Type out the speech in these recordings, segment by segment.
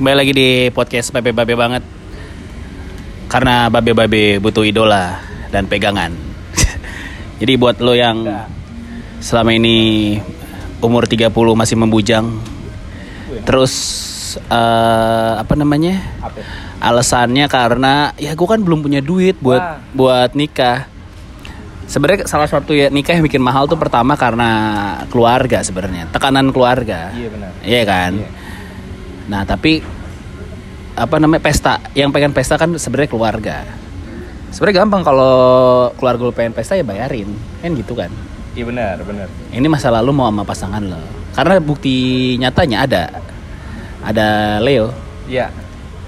Kembali lagi di podcast Babe Babe banget. Karena Babe Babe butuh idola dan pegangan. Jadi buat lo yang selama ini umur 30 masih membujang. Terus eh, apa namanya? Alasannya karena ya gue kan belum punya duit buat Wah. buat nikah. Sebenarnya salah satu ya nikah yang bikin mahal tuh pertama karena keluarga sebenarnya, tekanan keluarga. Iya benar. Iya kan? Iya. Nah, tapi apa namanya pesta? Yang pengen pesta kan sebenarnya keluarga. Sebenarnya gampang kalau keluarga lu pengen pesta ya bayarin, kan gitu kan. Iya benar, benar. Ini masa lalu mau sama pasangan lo. Karena bukti nyatanya ada. Ada Leo Iya.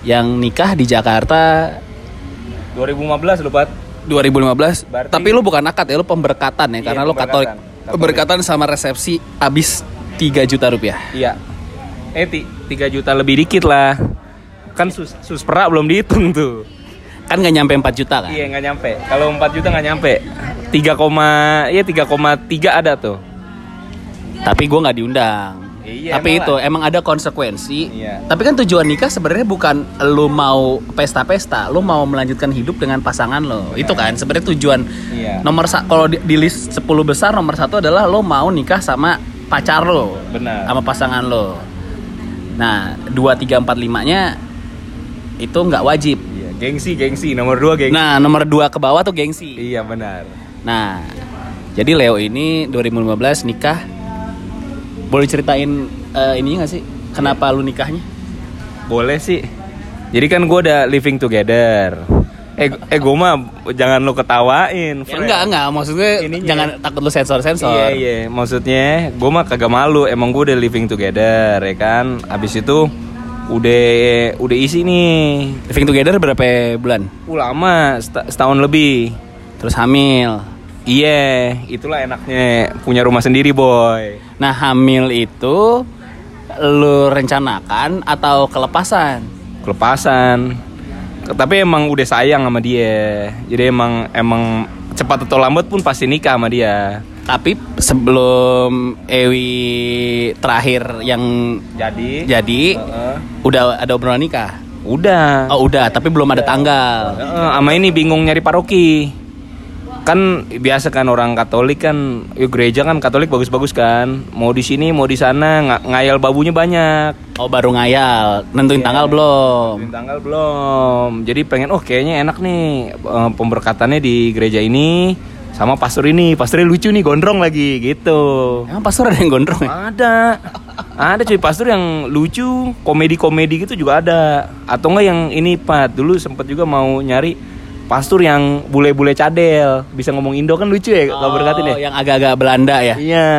yang nikah di Jakarta 2015 lu, Pat. 2015. Berarti- Tapi lu bukan akad ya, lu pemberkatan ya Iya, karena lu Katolik. pemberkatan. Katolik. Pemberkatan sama resepsi habis 3 juta rupiah. Iya. Eh, ti- 3 juta lebih dikit lah. Kan sus, sus perak belum dihitung tuh. Kan nggak nyampe 4 juta kan? Iya, nggak nyampe. Kalau 4 juta nggak nyampe. 3, ya 3,3 ada tuh. Tapi gue nggak diundang. Iya, Tapi emang itu lah. emang ada konsekuensi. Iya. Tapi kan tujuan nikah sebenarnya bukan lu mau pesta-pesta, lu mau melanjutkan hidup dengan pasangan lo. Itu kan sebenarnya tujuan. Iya. Nomor kalau di, di list 10 besar nomor satu adalah lo mau nikah sama pacar lo, Benar. sama pasangan lo. Nah, 2 3 4 5-nya itu nggak wajib. Iya, gengsi, gengsi. Nomor 2 gengsi. Nah, nomor 2 ke bawah tuh gengsi. Iya, benar. Nah, jadi Leo ini 2015 nikah. Boleh ceritain eh, ininya gak sih? Kenapa lu nikahnya? Boleh sih. Jadi kan gue udah living together. Eh, eh gue mah jangan lo ketawain. Ya, enggak, enggak. Maksud gue Ininya. jangan takut lu sensor-sensor. Iya iya, maksudnya gue mah kagak malu. Emang gue udah living together, ya kan. Abis itu udah udah isi nih. Living together berapa bulan? Uh, lama, seta- setahun lebih. Terus hamil. Iya, itulah enaknya punya rumah sendiri, boy. Nah, hamil itu lu rencanakan atau kelepasan? Kelepasan. Tapi emang udah sayang sama dia. Jadi emang emang cepat atau lambat pun pasti nikah sama dia. Tapi sebelum Ewi terakhir yang Jadi jadi Heeh. udah ada obrolan nikah. udah. Oh, udah, tapi belum ada tanggal. Heeh, sama ini bingung nyari paroki. Kan biasa kan orang Katolik kan, yuk gereja kan Katolik bagus-bagus kan. Mau di sini, mau di sana, ng- ngayal babunya banyak. Oh, baru ngayal. Nentuin Iya. tanggal belum? Tentuin tanggal belum. Jadi pengen, oh kayaknya enak nih eh, pemberkatannya di gereja ini sama pastor ini. Pastornya lucu nih, gondrong lagi gitu. Emang pastor ada yang gondrong ya? Ada. Ada cuy pastor yang lucu, komedi-komedi gitu juga ada. Atau enggak yang ini Pat, dulu sempet juga mau nyari pastor yang bule-bule cadel, bisa ngomong Indo kan lucu ya kalau berkatin ya. Oh, yang agak-agak Belanda ya? Iya.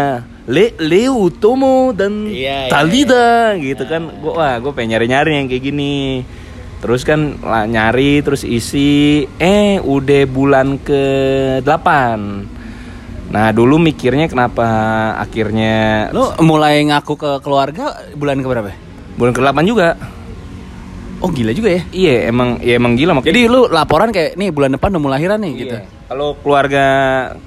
Le Leo Tomo dan Iya, iya, Talida gitu kan. Gua wah, gue pengen nyari-nyari yang kayak gini. Terus kan lah, nyari terus isi eh udah bulan ke 8. Nah, dulu mikirnya kenapa akhirnya Lu mulai ngaku ke keluarga bulan ke berapa? bulan ke-8 juga. Oh gila juga ya. Iya, emang ya emang gila makanya. Jadi lu laporan kayak nih bulan depan udah mau lahiran nih gitu. Iya. Kalau keluarga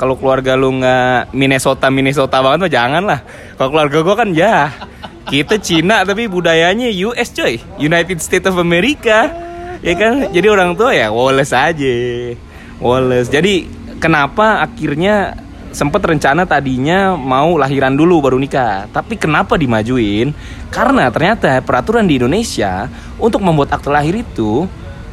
kalau keluarga lu nggak Minnesota Minnesota banget mah jangan lah. Kalau keluarga gua kan ya kita Cina tapi budayanya US coy, United States of America. Ya kan? Jadi orang tua ya Wallace aja. Wallace. Jadi kenapa akhirnya sempat rencana tadinya mau lahiran dulu baru nikah. Tapi kenapa dimajuin? Karena ternyata peraturan di Indonesia untuk membuat akte lahir itu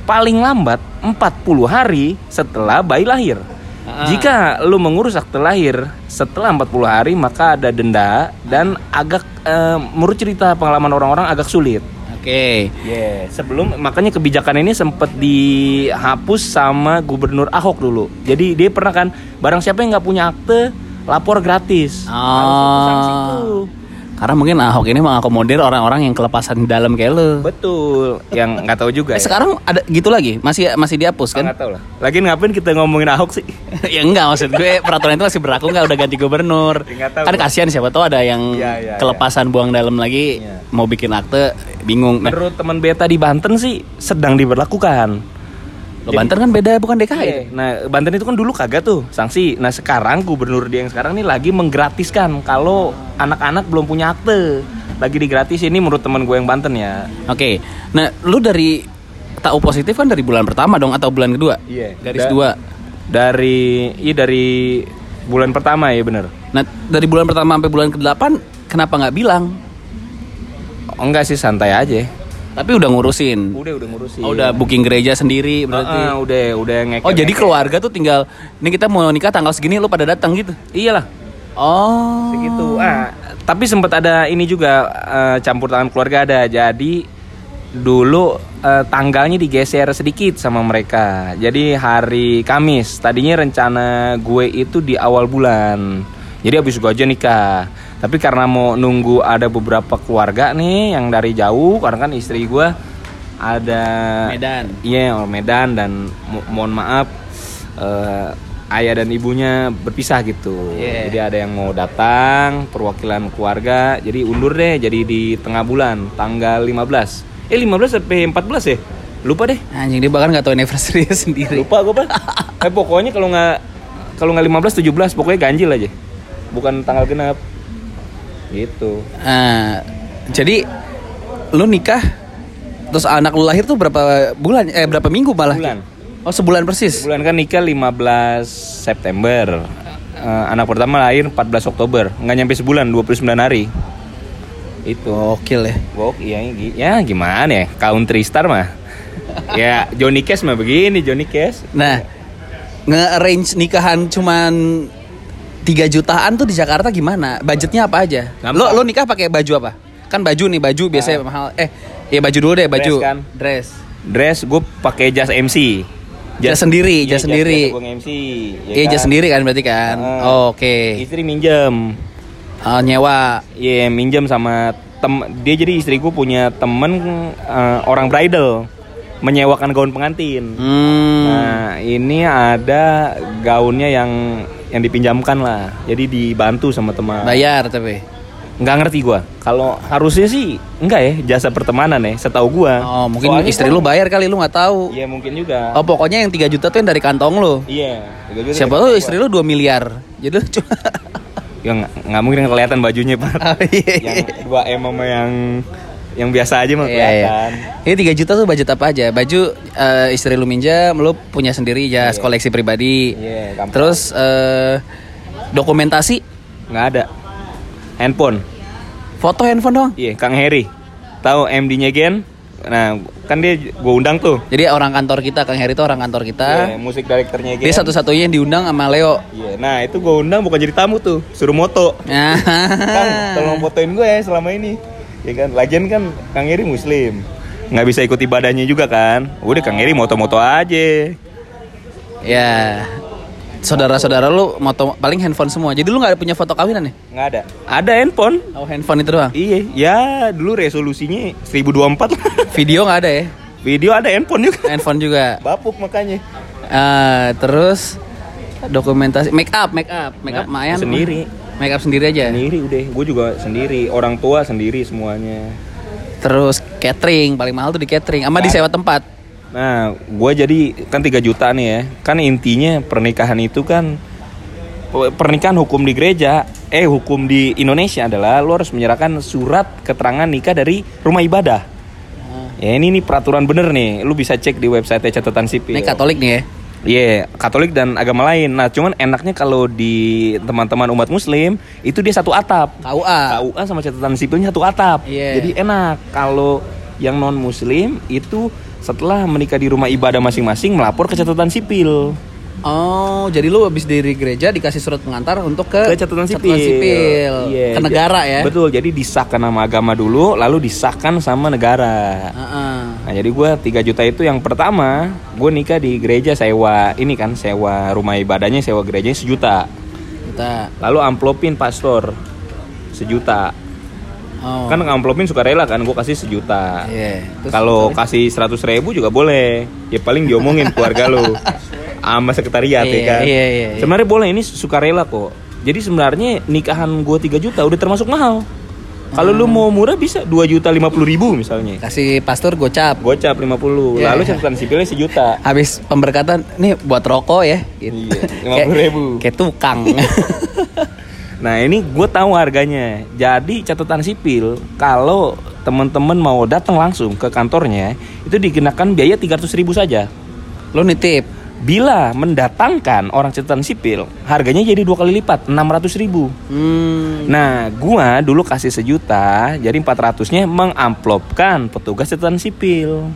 paling lambat 40 hari setelah bayi lahir. Ah. Jika lu mengurus akte lahir setelah 40 hari maka ada denda dan agak eh, menurut cerita pengalaman orang-orang agak sulit. Oke. Yeah, sebelum makanya kebijakan ini sempat dihapus sama Gubernur Ahok dulu. Jadi dia pernah kan barang siapa yang nggak punya akte lapor gratis. Harus itu Oh. Karena mungkin Ahok ini mengakomodir orang-orang yang kelepasan di dalam kayak lu. Betul, yang nggak tahu juga Eh, ya. sekarang ada gitu lagi, masih masih dihapus kan? nggak tahu lah. Lagian ngapain kita ngomongin Ahok sih? ya enggak maksud gue peraturan itu masih berlaku enggak udah ganti gubernur. Ya, nggak tahu. kan kasihan siapa tahu ada yang Iya, iya, kelepasan buang dalam lagi Iya. mau bikin akte bingung. Nah, Menurut teman beta di Banten sih sedang diberlakukan. Lo Banten kan beda bukan DKI. Iya. Nah, Banten itu kan dulu kagak tuh sanksi. Nah, sekarang gubernur dia yang sekarang nih lagi menggratiskan kalau anak-anak belum punya akte. lagi di gratis ini menurut teman gue yang Banten ya. Oke. Nah, lu dari tahu positif kan dari bulan pertama dong atau bulan kedua? Iya. Garis Da- dua. Dari iya dari bulan pertama ya bener. Nah, dari bulan pertama sampai bulan ke-8 kenapa nggak bilang? Oh, enggak sih santai aja. Tapi udah ngurusin. Udah udah ngurusin. Oh, udah booking gereja sendiri berarti. Heeh, udah udah ngekek. Oh, jadi keluarga tuh tinggal ini kita mau nikah tanggal segini lu pada datang gitu. Iyalah. Oh. Segitu. Ah, tapi sempat ada ini juga eh, campur tangan keluarga ada. Jadi dulu eh, tanggalnya digeser sedikit sama mereka. Jadi hari Kamis. Tadinya rencana gue itu di awal bulan. Jadi habis gue aja nikah. Tapi karena mau nunggu ada beberapa keluarga nih yang dari jauh, karena kan istri gue ada Medan. Iya, orang Medan dan mo- mohon maaf eh, ayah dan ibunya berpisah gitu. Iya. Jadi ada yang mau datang perwakilan keluarga, jadi undur deh jadi di tengah bulan tanggal 15. Eh 15 sampai 14 ya? Lupa deh. Anjing dia bahkan nggak tahu anniversary sendiri. Lupa gue, Pak. eh pokoknya kalau nggak kalau nggak 15 17 pokoknya ganjil aja. Bukan tanggal genap. Gitu. Nah, jadi lu nikah terus anak lu lahir tuh berapa bulan eh berapa minggu malah? Bulan. Oh, sebulan persis. Bulan kan nikah 15 September. Eh, anak pertama lahir 14 Oktober. Nggak nyampe sebulan, 29 hari. Itu. Gokil ya. Gok, iya, gi- ya gimana ya? Country star mah. ya Johnny Cash mah begini Johnny Cash. Nah, nge-arrange nikahan cuman 3 jutaan tuh di Jakarta gimana? Budgetnya apa aja? Gampang. Lo lo nikah pakai baju apa? Kan baju nih, baju biasanya mahal. Eh, ya baju dulu deh, baju. Dress kan? Dress. Dress gue pakai jas MC. Jas sendiri, iya, jas sendiri. gue MC. ya Iya, kan? jas sendiri kan berarti kan? Ah. Oh, Oke. Istri minjem. Oh, nyewa. Iya minjem sama tem dia jadi istri gue punya temen eh, orang bridal menyewakan gaun pengantin. Hmm. Nah ini ada gaunnya yang yang dipinjamkan lah. Jadi dibantu sama teman. Bayar tapi. Nggak ngerti gua. Kalau harusnya sih enggak ya jasa pertemanan ya. Setahu gua. Oh, mungkin Soalnya istri kan- lu bayar kali lu nggak tahu. Iya mungkin juga. Oh, pokoknya yang 3 juta tuh yang dari kantong lu. Iya. Siapa tuh istri lu 2 miliar. Jadi lu cuma Ya nggak mungkin kelihatan bajunya pak. Oh, iya, iya. yang dua M sama yang yang biasa aja mah Iya, iya. kelihatan. Ini 3 juta tuh budget apa aja? Baju eh, istri lu minjam, lu punya sendiri jas koleksi pribadi. Iya. gampang. Terus eh, dokumentasi, nggak ada. Handphone. foto handphone doang. Iya, Kang Heri. Tahu MD-nya Gen? Nah, kan dia gue undang tuh. Jadi orang kantor kita, Kang Heri itu orang kantor kita. Iya, musik direkturnya Gen. Dia satu-satunya yang diundang sama Leo. Iya, nah itu gue undang bukan jadi tamu tuh, suruh moto. Nah. Kang, tolong fotoin gue ya selama ini. Ya kan, lagian kan Kang Heri muslim. Nggak bisa ikut ibadahnya juga kan. Udah Kang Heri moto-moto aja. ya. Saudara-saudara lu moto paling handphone semua. Jadi lu nggak punya foto kawinan ya? Nggak ada. Ada handphone. Oh, handphone itu doang. Iya, ya dulu resolusinya 1024 Video nggak ada ya? Video ada handphone juga. Handphone juga. Bapuk makanya. Eh, terus dokumentasi make up, make up, make up Nah, Mayan sendiri. Make up sendiri aja. Sendiri udah, gue juga sendiri. Orang tua sendiri semuanya. Terus catering paling mahal tuh di catering, sama disewa tempat. Nah, gue jadi kan 3 juta nih ya. Kan intinya pernikahan itu kan pernikahan hukum di gereja, eh hukum di Indonesia adalah lo harus menyerahkan surat keterangan nikah dari rumah ibadah. Ya ini nih peraturan bener nih, lu bisa cek di website catatan sipil. Ini Katolik nih ya. Iya, Katolik dan agama lain. Nah, cuman enaknya kalau di teman-teman umat Muslim itu dia satu atap. KUA. KUA sama catatan sipilnya satu atap. Iya. Jadi enak. Kalau yang non Muslim itu setelah menikah di rumah ibadah masing-masing melapor ke catatan sipil. Oh, jadi lu habis dari gereja dikasih surat pengantar untuk ke, Ke catatan sipil. sipil. Iya, Ke negara ya. Betul. Jadi disahkan nama agama dulu, lalu disahkan sama negara. Heeh. Nah jadi gue 3 juta itu yang pertama gue nikah di gereja sewa ini kan sewa rumah ibadahnya sewa gerejanya sejuta Kita. lalu amplopin pastor sejuta Oh. kan amplopin suka rela kan gue kasih sejuta Iya. Terus- kalau kasih 100 ribu juga boleh ya paling diomongin keluarga lu sama sekretariat ya Iya, kan iya, iya, iya. sebenarnya boleh ini suka rela kok jadi sebenarnya nikahan gue 3 juta udah termasuk mahal kalau lu Hmm. mau murah bisa 2 juta 50 ribu misalnya kasih pastor gocap. gocap 50 Iya, lalu iya. catatan sipilnya sejuta Habis pemberkatan, nih buat rokok ya. Gitu. Iya, 50.000. Kayak- Kayak tukang. Nah ini gue tahu harganya. Jadi catatan sipil kalau teman-teman mau datang langsung ke kantornya itu dikenakan biaya 300 ribu saja. Lo nitip. Bila mendatangkan orang catatan sipil, harganya jadi dua kali lipat, 600 ribu. Hmm. Nah, gua dulu kasih sejuta, jadi 400-nya mengamplopkan petugas catatan sipil.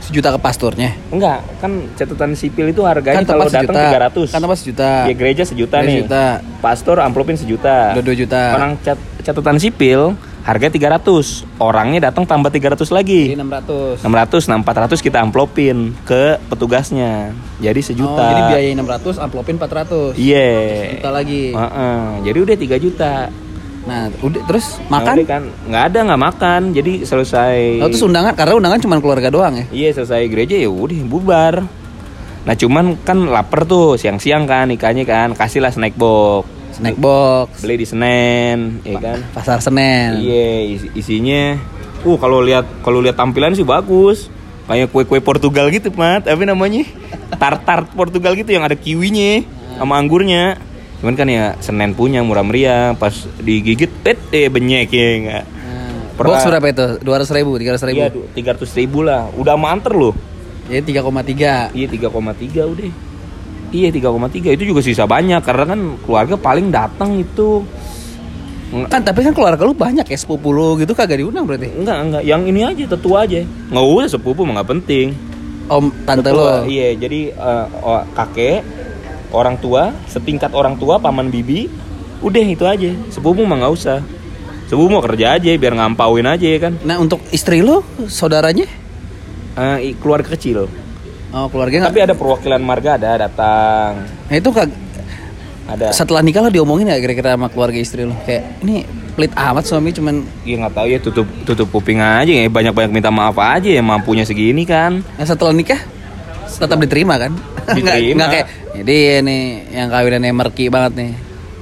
Sejuta ke pasturnya. Enggak, kan catatan sipil itu harganya Kan kalau datang sejuta. 300. Kan tempat sejuta. Ya gereja sejuta Gereja nih. sejuta. Pastor amplopin sejuta. Udah 2 juta. Orang cat- catatan sipil harga 300. Orangnya datang tambah 300 Jadi lagi. 600. 600, nah 400 kita amplopin ke petugasnya. Jadi Oh, sejuta. jadi biaya 600, amplopin 400. Iya. Juta lagi. Heeh, jadi udah 3 juta. Nah, udah terus Nah, makan. udah kan nggak ada nggak makan. Jadi selesai. Oh, terus undangan karena undangan cuma keluarga doang ya. Iya selesai gereja ya udah bubar. Nah cuman kan lapar tuh siang-siang kan ikannya kan kasihlah snack box. Snack box, Beli di Senen, ya kan. pasar Senen. Iya isi- isinya. Uh kalau lihat kalau lihat tampilan sih bagus. Kayak kue-kue Portugal gitu, Mat. Apa namanya? Tart-tart Portugal gitu yang ada kiwinya sama anggurnya. Cuman kan ya Senen punya murah meriah pas digigit eh, eh benyek ya enggak. Nah, Pernah- box berapa itu? 200 ribu, 300 ribu. Iya, tiga ratus ribu lah. Udah manter loh. Jadi 3,3. Iya 3,3 udah. Iya 3,3 itu juga sisa banyak karena kan keluarga paling datang itu. Kan tapi kan keluarga lu banyak ya, sepupu lu gitu kagak diundang berarti. enggak enggak. Yang ini aja tetua aja. Nggak usah sepupu mah nggak penting. Om tante Tetua, lu. iya. Jadi oh, kakek orang tua setingkat orang tua paman bibi udah itu aja. Sepupu mah nggak usah. Sepupu mau kerja aja biar ngampauin aja ya kan? Nah, untuk istri lu, saudaranya? I- keluarga kecil Oh, keluarga tapi ada perwakilan marga ada datang Nah, itu kag ada setelah nikah lo diomongin gak kira-kira sama keluarga istri lo? Kayak ini pelit amat suami cuman Ya nggak tahu ya tutup tutup kuping aja ya banyak banyak minta maaf aja ya mampunya segini kan. Nah, setelah nikah tetap diterima kan? Diterima. nggak kayak jadi nih yang kawinannya merki banget nih.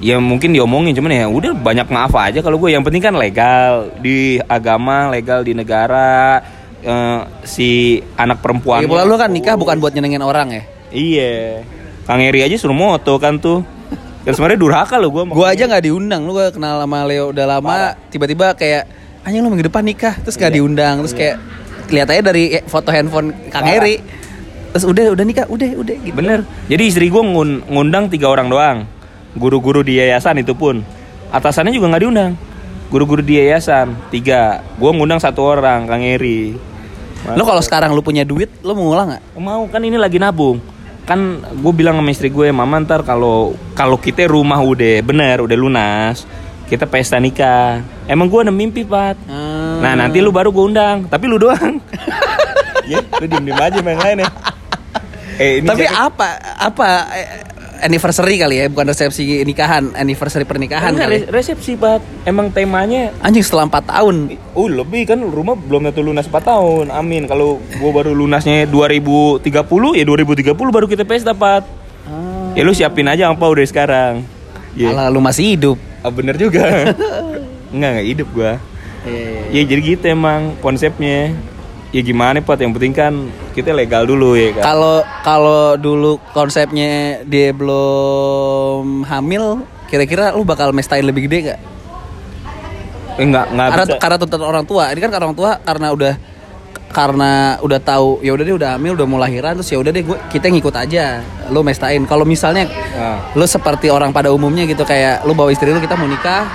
Ya mungkin diomongin cuman ya udah banyak maaf aja kalau gue yang penting kan legal di agama legal di negara eh, si anak perempuan. Pula lu kan nikah bukan buat nyenengin orang ya. Iya. Kang Eri aja suruh moto kan tuh. Dan sebenarnya durhaka lo gue. Gua aja nggak diundang, lu gua kenal sama Leo udah lama, tiba-tiba kayak anjing lu minggu depan nikah, terus gak diundang, terus kayak lihat aja dari foto handphone Kang Parah. Eri. Terus udah udah nikah, udah udah gitu. Bener. Jadi istri gue ngun- ngundang tiga orang doang. Guru-guru di yayasan itu pun. Atasannya juga nggak diundang. Guru-guru di yayasan tiga. Gue ngundang satu orang, Kang Eri. Lu kalau sekarang lu punya duit, lu mau ngulang nggak? mau kan ini lagi nabung. Kan gue bilang sama istri gue, mama ntar kalau kalau kita rumah udah bener, udah lunas, kita pesta nikah. Emang gue ada mimpi, Pat. Hmm. Nah nanti lu baru gue undang, tapi lu doang. ya, lu diem diem aja yang lain ya. Eh, ini Tapi jaket- apa apa eh, anniversary kali ya, bukan resepsi nikahan, anniversary pernikahan kali. re- resepsi, Pat. Emang temanya Anjing setelah 4 tahun. Oh lebih kan rumah belum tentu lunas 4 tahun. Amin. Kalau gue baru lunasnya 2030 Ya 2030 baru kita pesta Pat Ya lu siapin aja apa udah sekarang. Ya. Alah lu masih hidup. ah, bener juga. Enggak enggak hidup gua. Ya jadi gitu emang konsepnya Ya gimana Pat Yang penting kan kita legal dulu ya kan Kalau kalau dulu konsepnya dia belum hamil, kira-kira lu bakal mestain lebih gede gak? eh, Enggak enggak Karena bisa. karena tuntutan orang tua. Ini kan orang tua karena udah karena udah tahu ya udah deh udah hamil udah mau lahiran terus ya udah deh gua kita ngikut aja lu mestain. Kalau misalnya Nah. lu seperti orang pada umumnya gitu kayak lu bawa istri lu kita mau nikah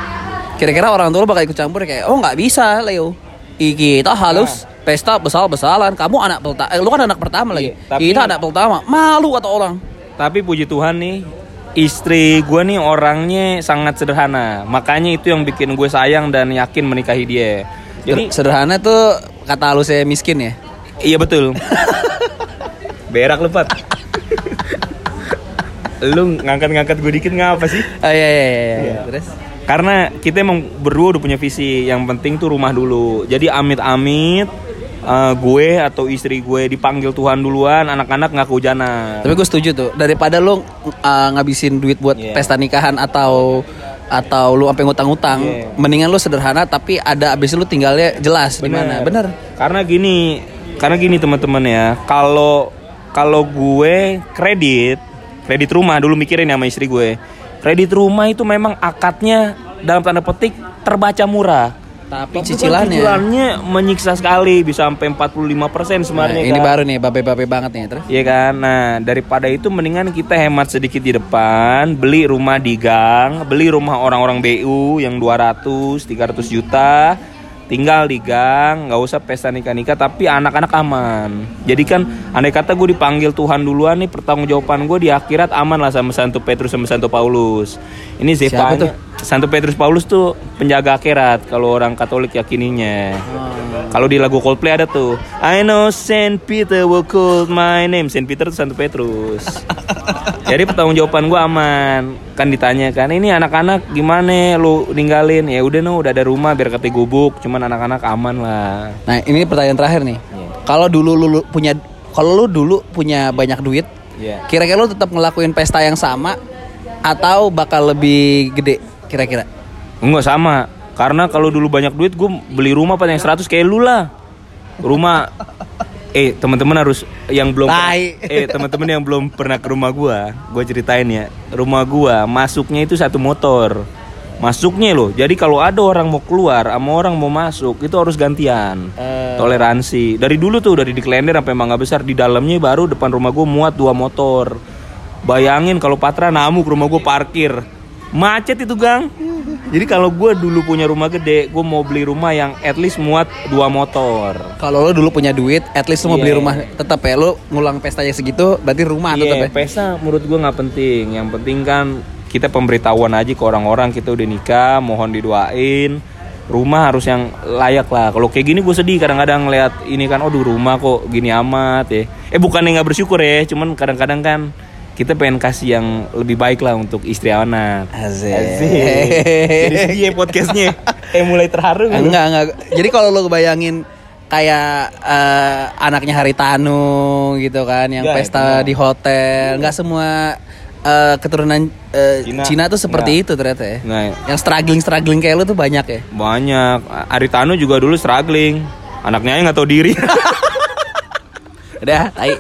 kira-kira orang tua lu bakal ikut campur kayak oh nggak bisa Leo. I, kita halus pesta besar besaran kamu anak pertama eh, lu kan anak pertama lagi Iya, tapi- kita anak pertama malu kata orang Tapi puji Tuhan nih Istri gue nih orangnya sangat sederhana Makanya itu yang bikin gue sayang dan yakin menikahi dia Jadi sederhana tuh kata lu saya miskin ya Iya betul. Berak lu, Pat. lu ngangkat-ngangkat gue dikit ngapa sih? oh iya iya iya, iya. Iya. terus Karena kita emang berdua udah punya visi. Yang penting tuh rumah dulu. Jadi amit-amit eh, gue atau istri gue dipanggil Tuhan duluan, anak-anak nggak kehujanan. Tapi gue setuju tuh daripada lu uh, ngabisin duit buat Iya. pesta nikahan atau atau lu sampai ngutang-ngutang, Iya. mendingan lu sederhana tapi ada abis lu tinggalnya jelas di mana. Bener. Karena gini, karena gini teman-teman ya, kalau kalau gue kredit, kredit rumah dulu mikirin ya sama istri gue. Kredit rumah itu memang akadnya dalam tanda petik terbaca murah. Tapi Tapi kan cicilannya. cicilannya menyiksa sekali bisa sampai 45% Nah, sebenarnya. ini kan. baru nih babe-babe banget nih terus. Iya kan, nah daripada itu mendingan kita hemat sedikit di depan, beli rumah di gang, beli rumah orang-orang BU yang 200, 300 juta, tinggal di gang, nggak usah pesta nikah-nikah, tapi anak-anak aman. Jadi kan, andai kata gue dipanggil Tuhan duluan nih, pertanggungjawaban gue di akhirat aman lah sama Santo Petrus sama Santo Paulus. Ini Siapa tuh? Zepanya, Santo Petrus Paulus tuh penjaga akhirat kalau orang Katolik yakininya. Kalau di lagu Coldplay ada tuh I know Saint Peter will call my name Saint Peter itu Santo Petrus Jadi pertanggung jawaban gue aman Kan ditanya kan Ini anak-anak gimana lu ninggalin Ya udah no udah ada rumah biar kata gubuk Cuman anak-anak aman lah Nah, ini pertanyaan terakhir nih. Iya. Kalau dulu lu, lu punya kalau lu dulu punya banyak duit, Iya kira-kira lu tetap ngelakuin pesta yang sama atau bakal lebih gede kira-kira? Enggak sama Karena kalau dulu banyak duit gue beli rumah pas yang 100 kayak lu lah Rumah Eh teman-teman harus yang belum eh teman-teman yang belum pernah ke rumah gua, gua ceritain ya. Rumah gua masuknya itu satu motor. Masuknya loh. Jadi kalau ada orang mau keluar sama orang mau masuk itu harus gantian. Eh. Toleransi. Dari dulu tuh dari di Klender sampai Mangga Besar di dalamnya baru depan rumah gua muat dua motor. Bayangin kalau Patra namu ke rumah gua parkir. Macet itu, Gang. Jadi kalau gua dulu punya rumah gede, gua mau beli rumah yang at least muat dua motor. Kalau lu dulu punya duit, at least mau beli Iya. rumah tetap ya lu ngulang pestanya segitu, berarti rumah tetap Iya, ya. pesta menurut gua nggak penting. Yang penting kan kita pemberitahuan aja ke orang-orang kita udah nikah, mohon didoain. Rumah harus yang layak lah. Kalau kayak gini gue sedih kadang-kadang ngeliat ini kan, aduh rumah kok gini amat ya. Eh bukannya nggak bersyukur ya, cuman kadang-kadang kan kita pengen kasih yang lebih baik lah untuk istri anak. Asik. Jadi sedih ya podcastnya. eh mulai terharu nggak enggak, enggak. Jadi kalau lu bayangin kayak eh, anaknya Haritanu gitu kan yang Enggak, pesta enggak. di hotel, enggak semua eh, keturunan eh, Cina. Cina. tuh seperti Enggak. itu ternyata ya. Nah, Yang struggling-struggling kayak lu tuh banyak ya. banyak. Aritano juga dulu struggling. Anaknya aja nggak tahu diri. Udah, tai.